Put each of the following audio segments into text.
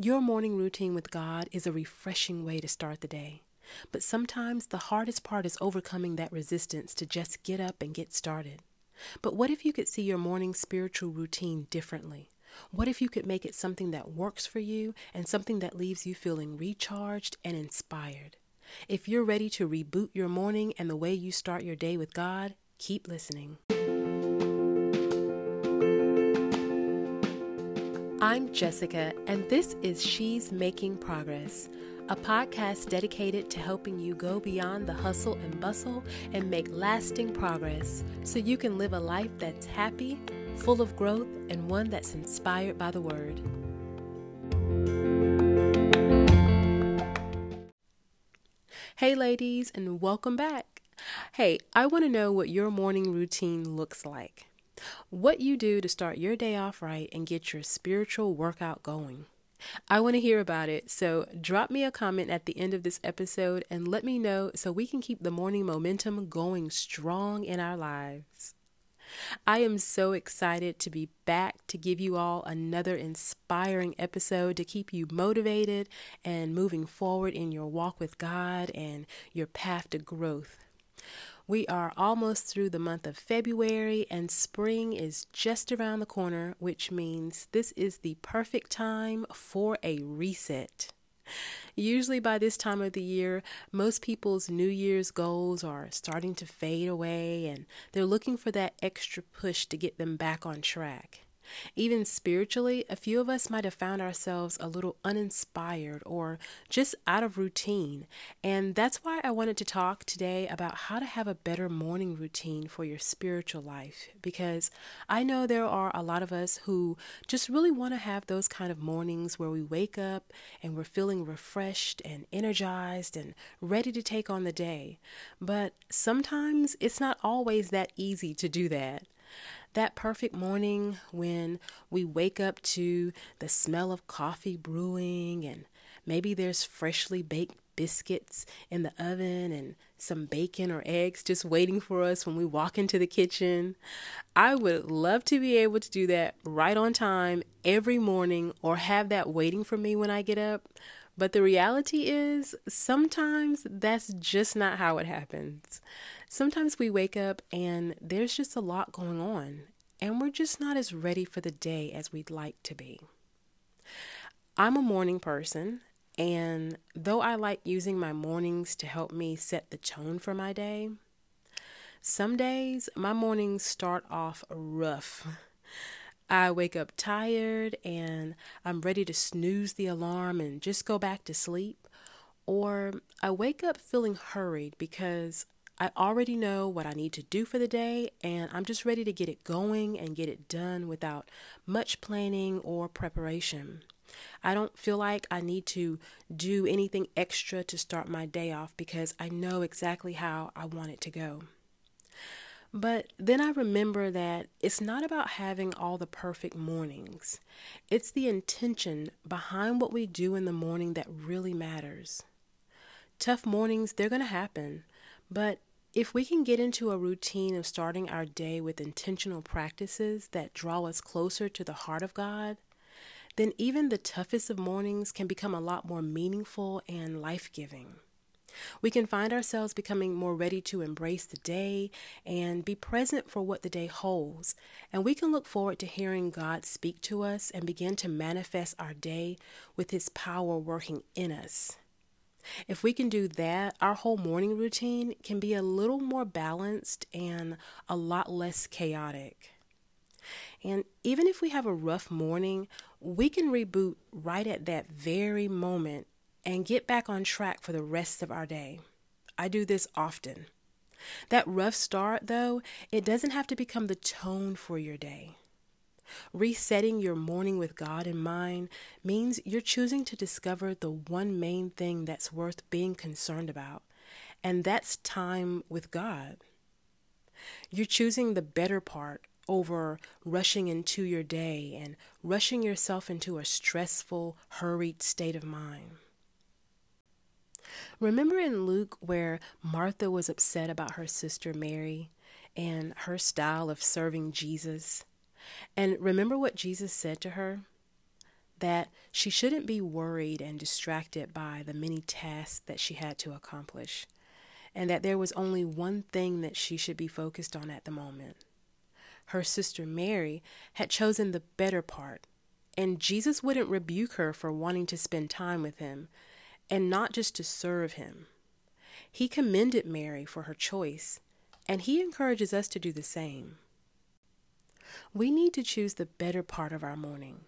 Your morning routine with God is a refreshing way to start the day. But sometimes the hardest part is overcoming that resistance to just get up and get started. But what if you could see your morning spiritual routine differently? What if you could make it something that works for you and something that leaves you feeling recharged and inspired? If you're ready to reboot your morning and the way you start your day with God, keep listening. I'm Jessica, and this is She's Making Progress, a podcast dedicated to helping you go beyond the hustle and bustle and make lasting progress so you can live a life that's happy, full of growth, and one that's inspired by the Word. Hey, ladies, and welcome back. Hey, I want to know what your morning routine looks like what you do to start your day off right and get your spiritual workout going. I want to hear about it, so drop me a comment at the end of this episode and let me know so we can keep the morning momentum going strong in our lives. I am so excited to be back to give you all another inspiring episode to keep you motivated and moving forward in your walk with God and your path to growth. We are almost through the month of February, and spring is just around the corner, which means this is the perfect time for a reset. Usually, by this time of the year, most people's New Year's goals are starting to fade away, and they're looking for that extra push to get them back on track. Even spiritually, a few of us might have found ourselves a little uninspired or just out of routine. And that's why I wanted to talk today about how to have a better morning routine for your spiritual life. Because I know there are a lot of us who just really want to have those kind of mornings where we wake up and we're feeling refreshed and energized and ready to take on the day. But sometimes it's not always that easy to do that. That perfect morning when we wake up to the smell of coffee brewing and maybe there's freshly baked biscuits in the oven and some bacon or eggs just waiting for us when we walk into the kitchen. I would love to be able to do that right on time every morning or have that waiting for me when I get up. But the reality is, sometimes that's just not how it happens. Sometimes we wake up and there's just a lot going on, and we're just not as ready for the day as we'd like to be. I'm a morning person, and though I like using my mornings to help me set the tone for my day, some days my mornings start off rough. I wake up tired and I'm ready to snooze the alarm and just go back to sleep. Or I wake up feeling hurried because I already know what I need to do for the day, and I'm just ready to get it going and get it done without much planning or preparation. I don't feel like I need to do anything extra to start my day off because I know exactly how I want it to go. But then I remember that it's not about having all the perfect mornings. It's the intention behind what we do in the morning that really matters. Tough mornings, they're going to happen. But if we can get into a routine of starting our day with intentional practices that draw us closer to the heart of God, then even the toughest of mornings can become a lot more meaningful and life giving. We can find ourselves becoming more ready to embrace the day and be present for what the day holds. And we can look forward to hearing God speak to us and begin to manifest our day with His power working in us. If we can do that, our whole morning routine can be a little more balanced and a lot less chaotic. And even if we have a rough morning, we can reboot right at that very moment and get back on track for the rest of our day. I do this often. That rough start, though, it doesn't have to become the tone for your day. Resetting your morning with God in mind means you're choosing to discover the one main thing that's worth being concerned about, and that's time with God. You're choosing the better part over rushing into your day and rushing yourself into a stressful, hurried state of mind. Remember in Luke where Martha was upset about her sister Mary and her style of serving Jesus? And remember what Jesus said to her? that she shouldn't be worried and distracted by the many tasks that she had to accomplish, and that there was only one thing that she should be focused on at the moment. Her sister Mary had chosen the better part, and Jesus wouldn't rebuke her for wanting to spend time with him and not just to serve him. He commended Mary for her choice, and he encourages us to do the same. We need to choose the better part of our morning,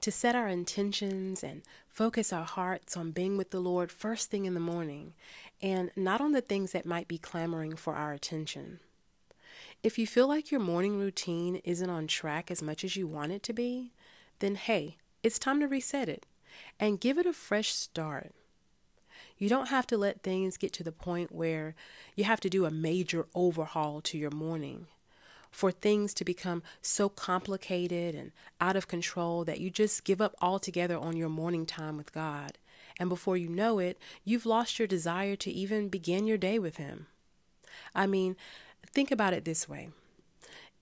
to set our intentions and focus our hearts on being with the Lord first thing in the morning, and not on the things that might be clamoring for our attention. If you feel like your morning routine isn't on track as much as you want it to be, then hey, it's time to reset it and give it a fresh start. You don't have to let things get to the point where you have to do a major overhaul to your morning. For things to become so complicated and out of control that you just give up altogether on your morning time with God. And before you know it, you've lost your desire to even begin your day with Him. I mean, think about it this way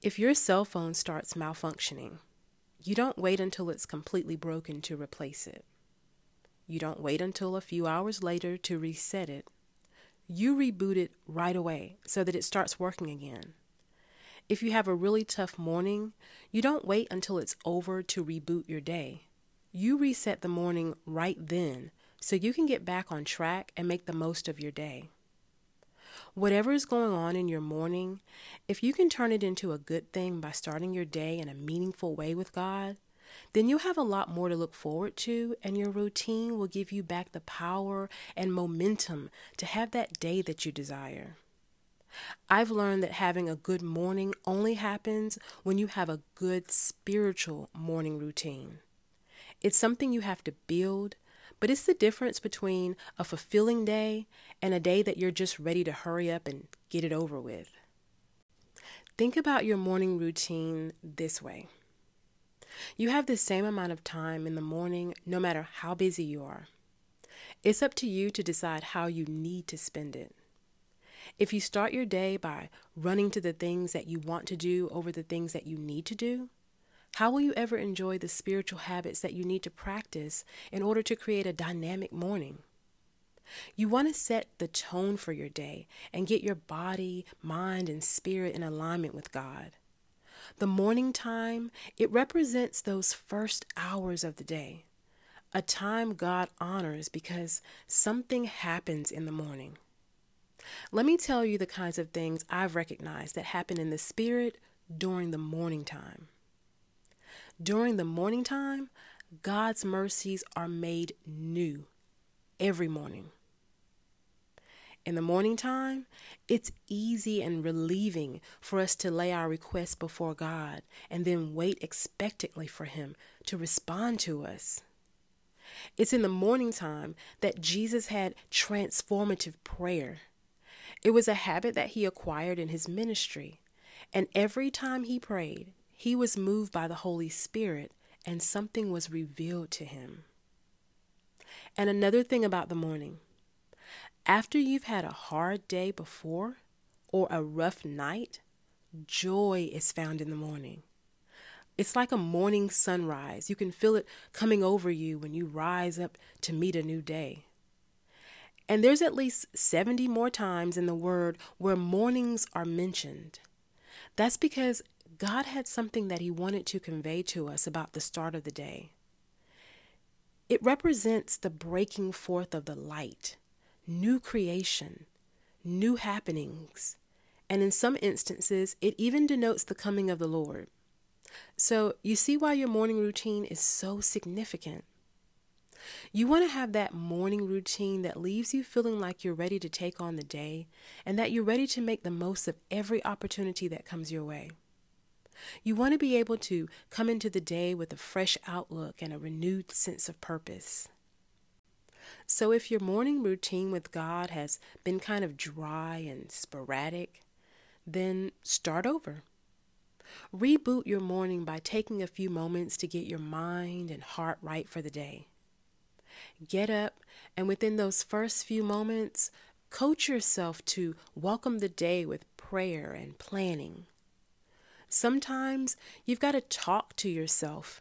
if your cell phone starts malfunctioning, you don't wait until it's completely broken to replace it. You don't wait until a few hours later to reset it. You reboot it right away so that it starts working again. If you have a really tough morning, you don't wait until it's over to reboot your day. You reset the morning right then so you can get back on track and make the most of your day. Whatever is going on in your morning, if you can turn it into a good thing by starting your day in a meaningful way with God, then you'll have a lot more to look forward to, and your routine will give you back the power and momentum to have that day that you desire. I've learned that having a good morning only happens when you have a good spiritual morning routine. It's something you have to build, but it's the difference between a fulfilling day and a day that you're just ready to hurry up and get it over with. Think about your morning routine this way. You have the same amount of time in the morning, no matter how busy you are. It's up to you to decide how you need to spend it. If you start your day by running to the things that you want to do over the things that you need to do, how will you ever enjoy the spiritual habits that you need to practice in order to create a dynamic morning? You want to set the tone for your day and get your body, mind, and spirit in alignment with God. The morning time, it represents those first hours of the day, a time God honors because something happens in the morning. Let me tell you the kinds of things I've recognized that happen in the spirit during the morning time. During the morning time, God's mercies are made new every morning. In the morning time, it's easy and relieving for us to lay our requests before God and then wait expectantly for Him to respond to us. It's in the morning time that Jesus had transformative prayer. It was a habit that he acquired in his ministry, and every time he prayed, he was moved by the Holy Spirit and something was revealed to him. And another thing about the morning after you've had a hard day before or a rough night, joy is found in the morning. It's like a morning sunrise. You can feel it coming over you when you rise up to meet a new day. And there's at least 70 more times in the Word where mornings are mentioned. That's because God had something that He wanted to convey to us about the start of the day. It represents the breaking forth of the light new creation, new happenings, and in some instances, it even denotes the coming of the Lord. So, you see why your morning routine is so significant. You want to have that morning routine that leaves you feeling like you're ready to take on the day and that you're ready to make the most of every opportunity that comes your way. You want to be able to come into the day with a fresh outlook and a renewed sense of purpose. So, if your morning routine with God has been kind of dry and sporadic, then start over. Reboot your morning by taking a few moments to get your mind and heart right for the day. Get up, and within those first few moments, coach yourself to welcome the day with prayer and planning. Sometimes you've got to talk to yourself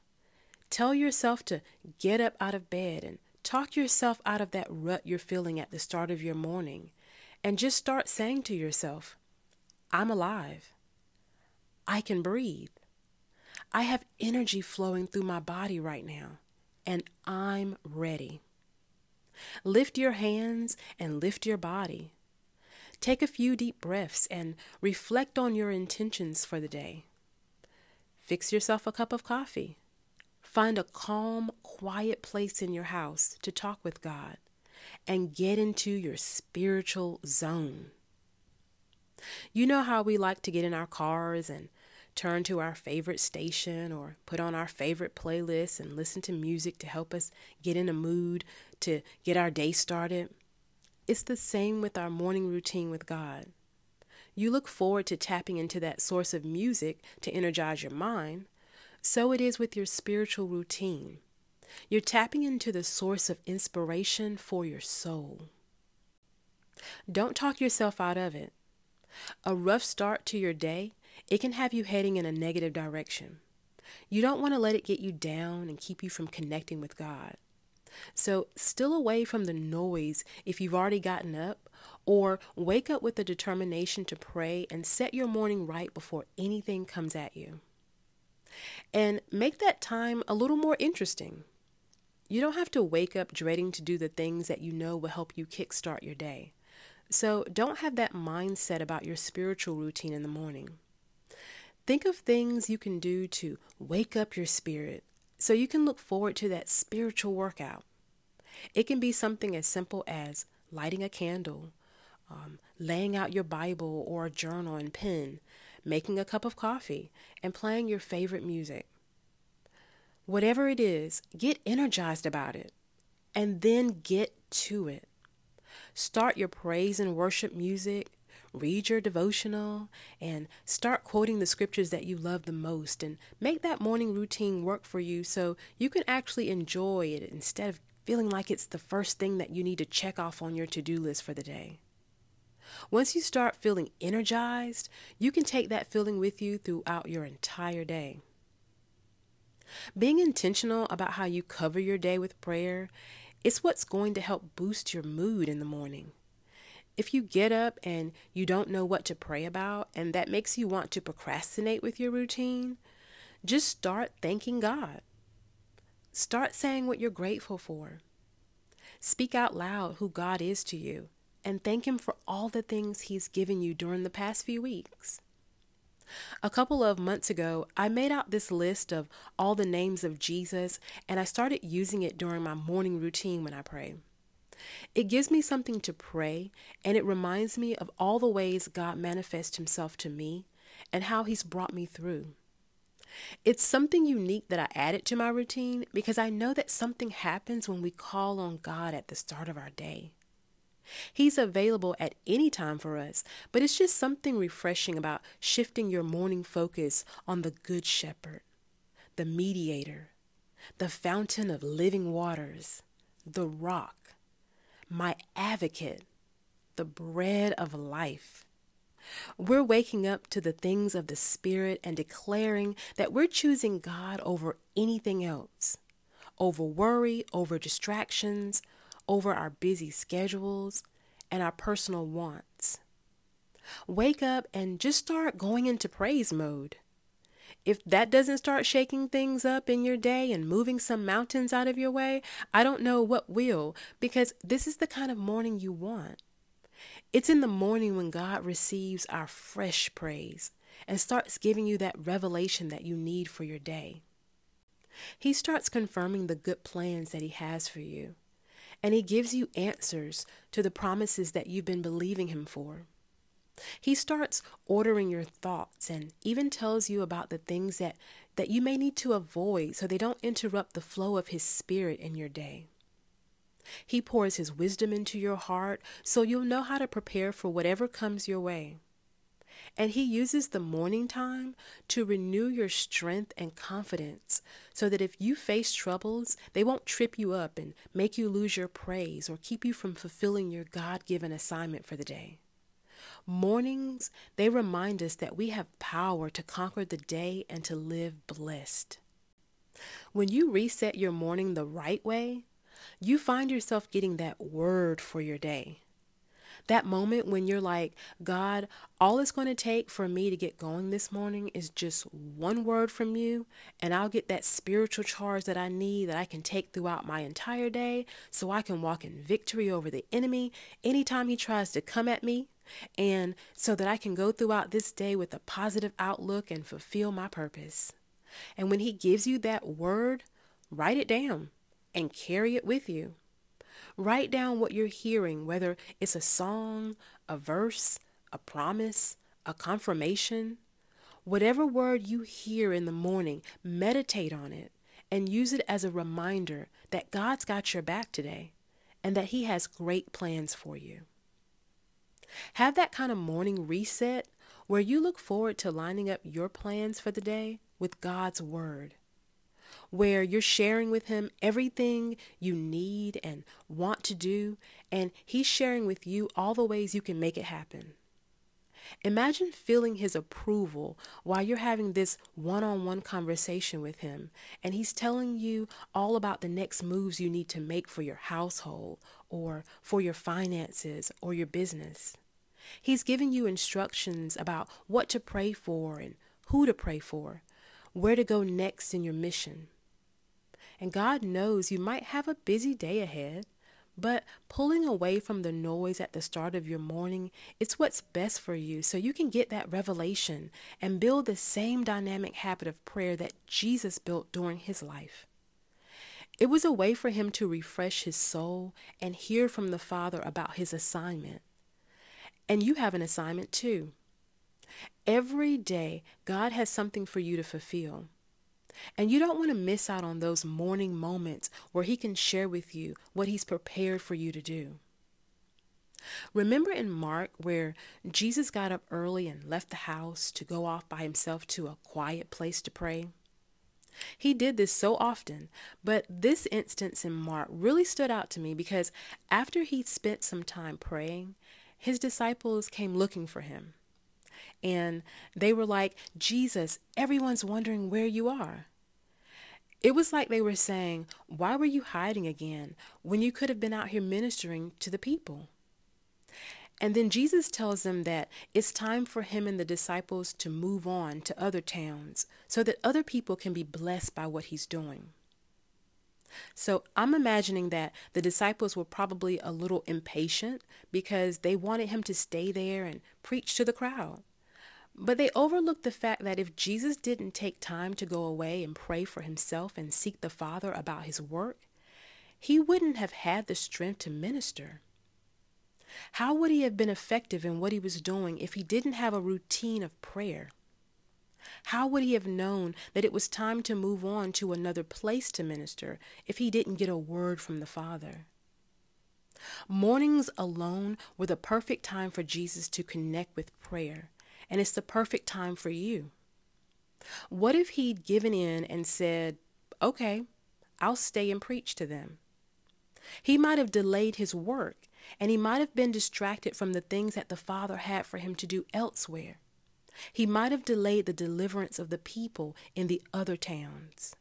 Tell yourself to get up out of bed and talk yourself out of that rut you're feeling at the start of your morning. And just start saying to yourself, I'm alive. I can breathe. I have energy flowing through my body right now, and I'm ready. Lift your hands and lift your body. Take a few deep breaths and reflect on your intentions for the day. Fix yourself a cup of coffee. Find a calm, quiet place in your house to talk with God and get into your spiritual zone. You know how we like to get in our cars and turn to our favorite station or put on our favorite playlist and listen to music to help us get in a mood to get our day started? It's the same with our morning routine with God. You look forward to tapping into that source of music to energize your mind. So it is with your spiritual routine. You're tapping into the source of inspiration for your soul. Don't talk yourself out of it. A rough start to your day, it can have you heading in a negative direction. You don't want to let it get you down and keep you from connecting with God. So, still away from the noise if you've already gotten up, or wake up with the determination to pray and set your morning right before anything comes at you. And make that time a little more interesting. You don't have to wake up dreading to do the things that you know will help you kickstart your day. So, don't have that mindset about your spiritual routine in the morning. Think of things you can do to wake up your spirit so you can look forward to that spiritual workout. It can be something as simple as lighting a candle, um, laying out your Bible or a journal and pen, making a cup of coffee, and playing your favorite music. Whatever it is, get energized about it and then get to it. Start your praise and worship music read your devotional, and start quoting the scriptures that you love the most and make that morning routine work for you so you can actually enjoy it instead of feeling like it's the first thing that you need to check off on your to do list for the day. Once you start feeling energized, you can take that feeling with you throughout your entire day. Being intentional about how you cover your day with prayer is what's going to help boost your mood in the morning. If you get up and you don't know what to pray about, and that makes you want to procrastinate with your routine, just start thanking God. Start saying what you're grateful for. Speak out loud who God is to you and thank Him for all the things He's given you during the past few weeks. A couple of months ago, I made out this list of all the names of Jesus and I started using it during my morning routine when I pray. It gives me something to pray, and it reminds me of all the ways God manifests Himself to me and how He's brought me through. It's something unique that I added to my routine because I know that something happens when we call on God at the start of our day. He's available at any time for us, but it's just something refreshing about shifting your morning focus on the Good Shepherd, the mediator, the fountain of living waters, the rock, my advocate, the bread of life. We're waking up to the things of the Spirit and declaring that we're choosing God over anything else, over worry, over distractions, over our busy schedules, and our personal wants. Wake up and just start going into praise mode. If that doesn't start shaking things up in your day and moving some mountains out of your way, I don't know what will, because this is the kind of morning you want. It's in the morning when God receives our fresh praise and starts giving you that revelation that you need for your day. He starts confirming the good plans that He has for you, and He gives you answers to the promises that you've been believing Him for. He starts ordering your thoughts and even tells you about the things that, that you may need to avoid so they don't interrupt the flow of His Spirit in your day. He pours His wisdom into your heart so you'll know how to prepare for whatever comes your way. And He uses the morning time to renew your strength and confidence so that if you face troubles, they won't trip you up and make you lose your praise or keep you from fulfilling your God given assignment for the day. Mornings, they remind us that we have power to conquer the day and to live blessed. When you reset your morning the right way, you find yourself getting that word for your day. That moment when you're like, God, all it's going to take for me to get going this morning is just one word from you, and I'll get that spiritual charge that I need that I can take throughout my entire day so I can walk in victory over the enemy anytime he tries to come at me, and so that I can go throughout this day with a positive outlook and fulfill my purpose. And when he gives you that word, write it down and carry it with you. Write down what you're hearing, whether it's a song, a verse, a promise, a confirmation. Whatever word you hear in the morning, meditate on it and use it as a reminder that God's got your back today and that He has great plans for you. Have that kind of morning reset where you look forward to lining up your plans for the day with God's Word where you're sharing with him everything you need and want to do, and he's sharing with you all the ways you can make it happen. Imagine feeling his approval while you're having this one on one conversation with him, and he's telling you all about the next moves you need to make for your household, or for your finances, or your business. He's giving you instructions about what to pray for and who to pray for, where to go next in your mission. And God knows you might have a busy day ahead, but pulling away from the noise at the start of your morning, it's what's best for you so you can get that revelation and build the same dynamic habit of prayer that Jesus built during his life. It was a way for him to refresh his soul and hear from the Father about his assignment. And you have an assignment too. Every day, God has something for you to fulfill. And you don't want to miss out on those morning moments where He can share with you what He's prepared for you to do. Remember in Mark where Jesus got up early and left the house to go off by himself to a quiet place to pray? He did this so often, but this instance in Mark really stood out to me because after he spent some time praying, his disciples came looking for him. And they were like, Jesus, everyone's wondering where you are. It was like they were saying, Why were you hiding again when you could have been out here ministering to the people? And then Jesus tells them that it's time for him and the disciples to move on to other towns so that other people can be blessed by what he's doing. So I'm imagining that the disciples were probably a little impatient because they wanted him to stay there and preach to the crowd. But they overlooked the fact that if Jesus didn't take time to go away and pray for himself and seek the Father about his work, he wouldn't have had the strength to minister. How would he have been effective in what he was doing if he didn't have a routine of prayer? How would he have known that it was time to move on to another place to minister if he didn't get a word from the Father? Mornings alone were the perfect time for Jesus to connect with prayer and it's the perfect time for you. What if he'd given in and said, Okay, I'll stay and preach to them? He might have delayed his work, and he might have been distracted from the things that the Father had for him to do elsewhere. He might have delayed the deliverance of the people in the other towns.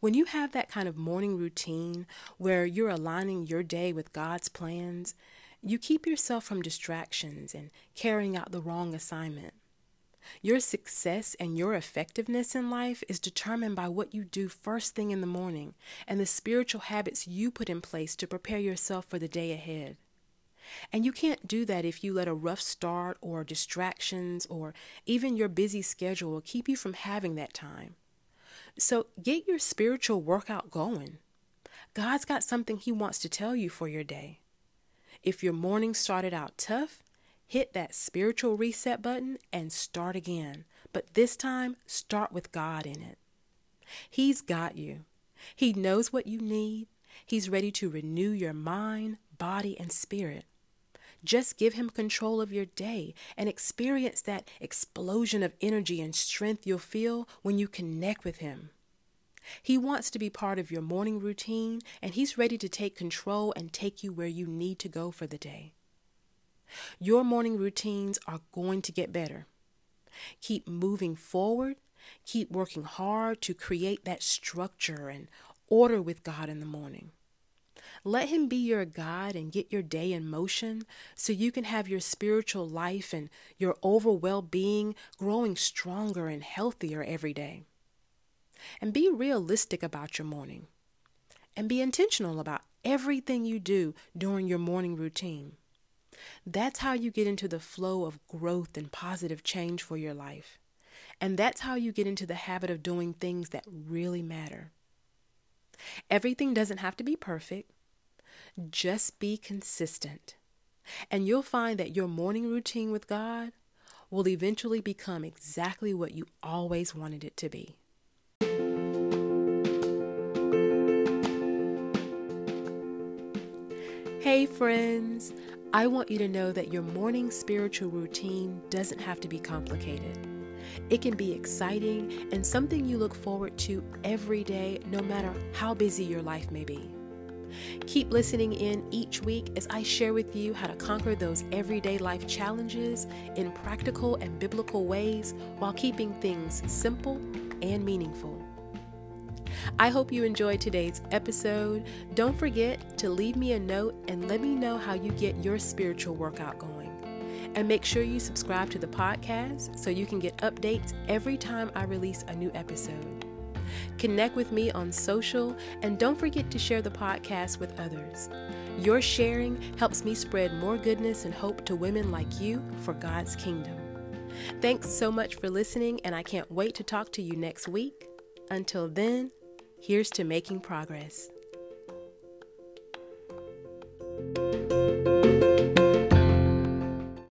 When you have that kind of morning routine where you're aligning your day with God's plans, you keep yourself from distractions and carrying out the wrong assignment. Your success and your effectiveness in life is determined by what you do first thing in the morning and the spiritual habits you put in place to prepare yourself for the day ahead. And you can't do that if you let a rough start or distractions or even your busy schedule keep you from having that time. So get your spiritual workout going. God's got something He wants to tell you for your day. If your morning started out tough, hit that spiritual reset button and start again. But this time, start with God in it. He's got you. He knows what you need. He's ready to renew your mind, body, and spirit. Just give Him control of your day and experience that explosion of energy and strength you'll feel when you connect with Him. He wants to be part of your morning routine, and He's ready to take control and take you where you need to go for the day. Your morning routines are going to get better. Keep moving forward Keep working hard to create that structure and order with God in the morning. Let Him be your guide and get your day in motion so you can have your spiritual life and your overall well being growing stronger and healthier every day. And be realistic about your morning. And be intentional about everything you do during your morning routine. That's how you get into the flow of growth and positive change for your life. And that's how you get into the habit of doing things that really matter. Everything doesn't have to be perfect, just be consistent. And you'll find that your morning routine with God will eventually become exactly what you always wanted it to be. Hey, friends, I want you to know that your morning spiritual routine doesn't have to be complicated. It can be exciting and something you look forward to every day, no matter how busy your life may be. Keep listening in each week as I share with you how to conquer those everyday life challenges in practical and biblical ways while keeping things simple and meaningful. I hope you enjoyed today's episode. Don't forget to leave me a note and let me know how you get your spiritual workout going. And make sure you subscribe to the podcast so you can get updates every time I release a new episode. Connect with me on social and don't forget to share the podcast with others. Your sharing helps me spread more goodness and hope to women like you for God's kingdom. Thanks so much for listening, and I can't wait to talk to you next week. Until then, Here's to making progress.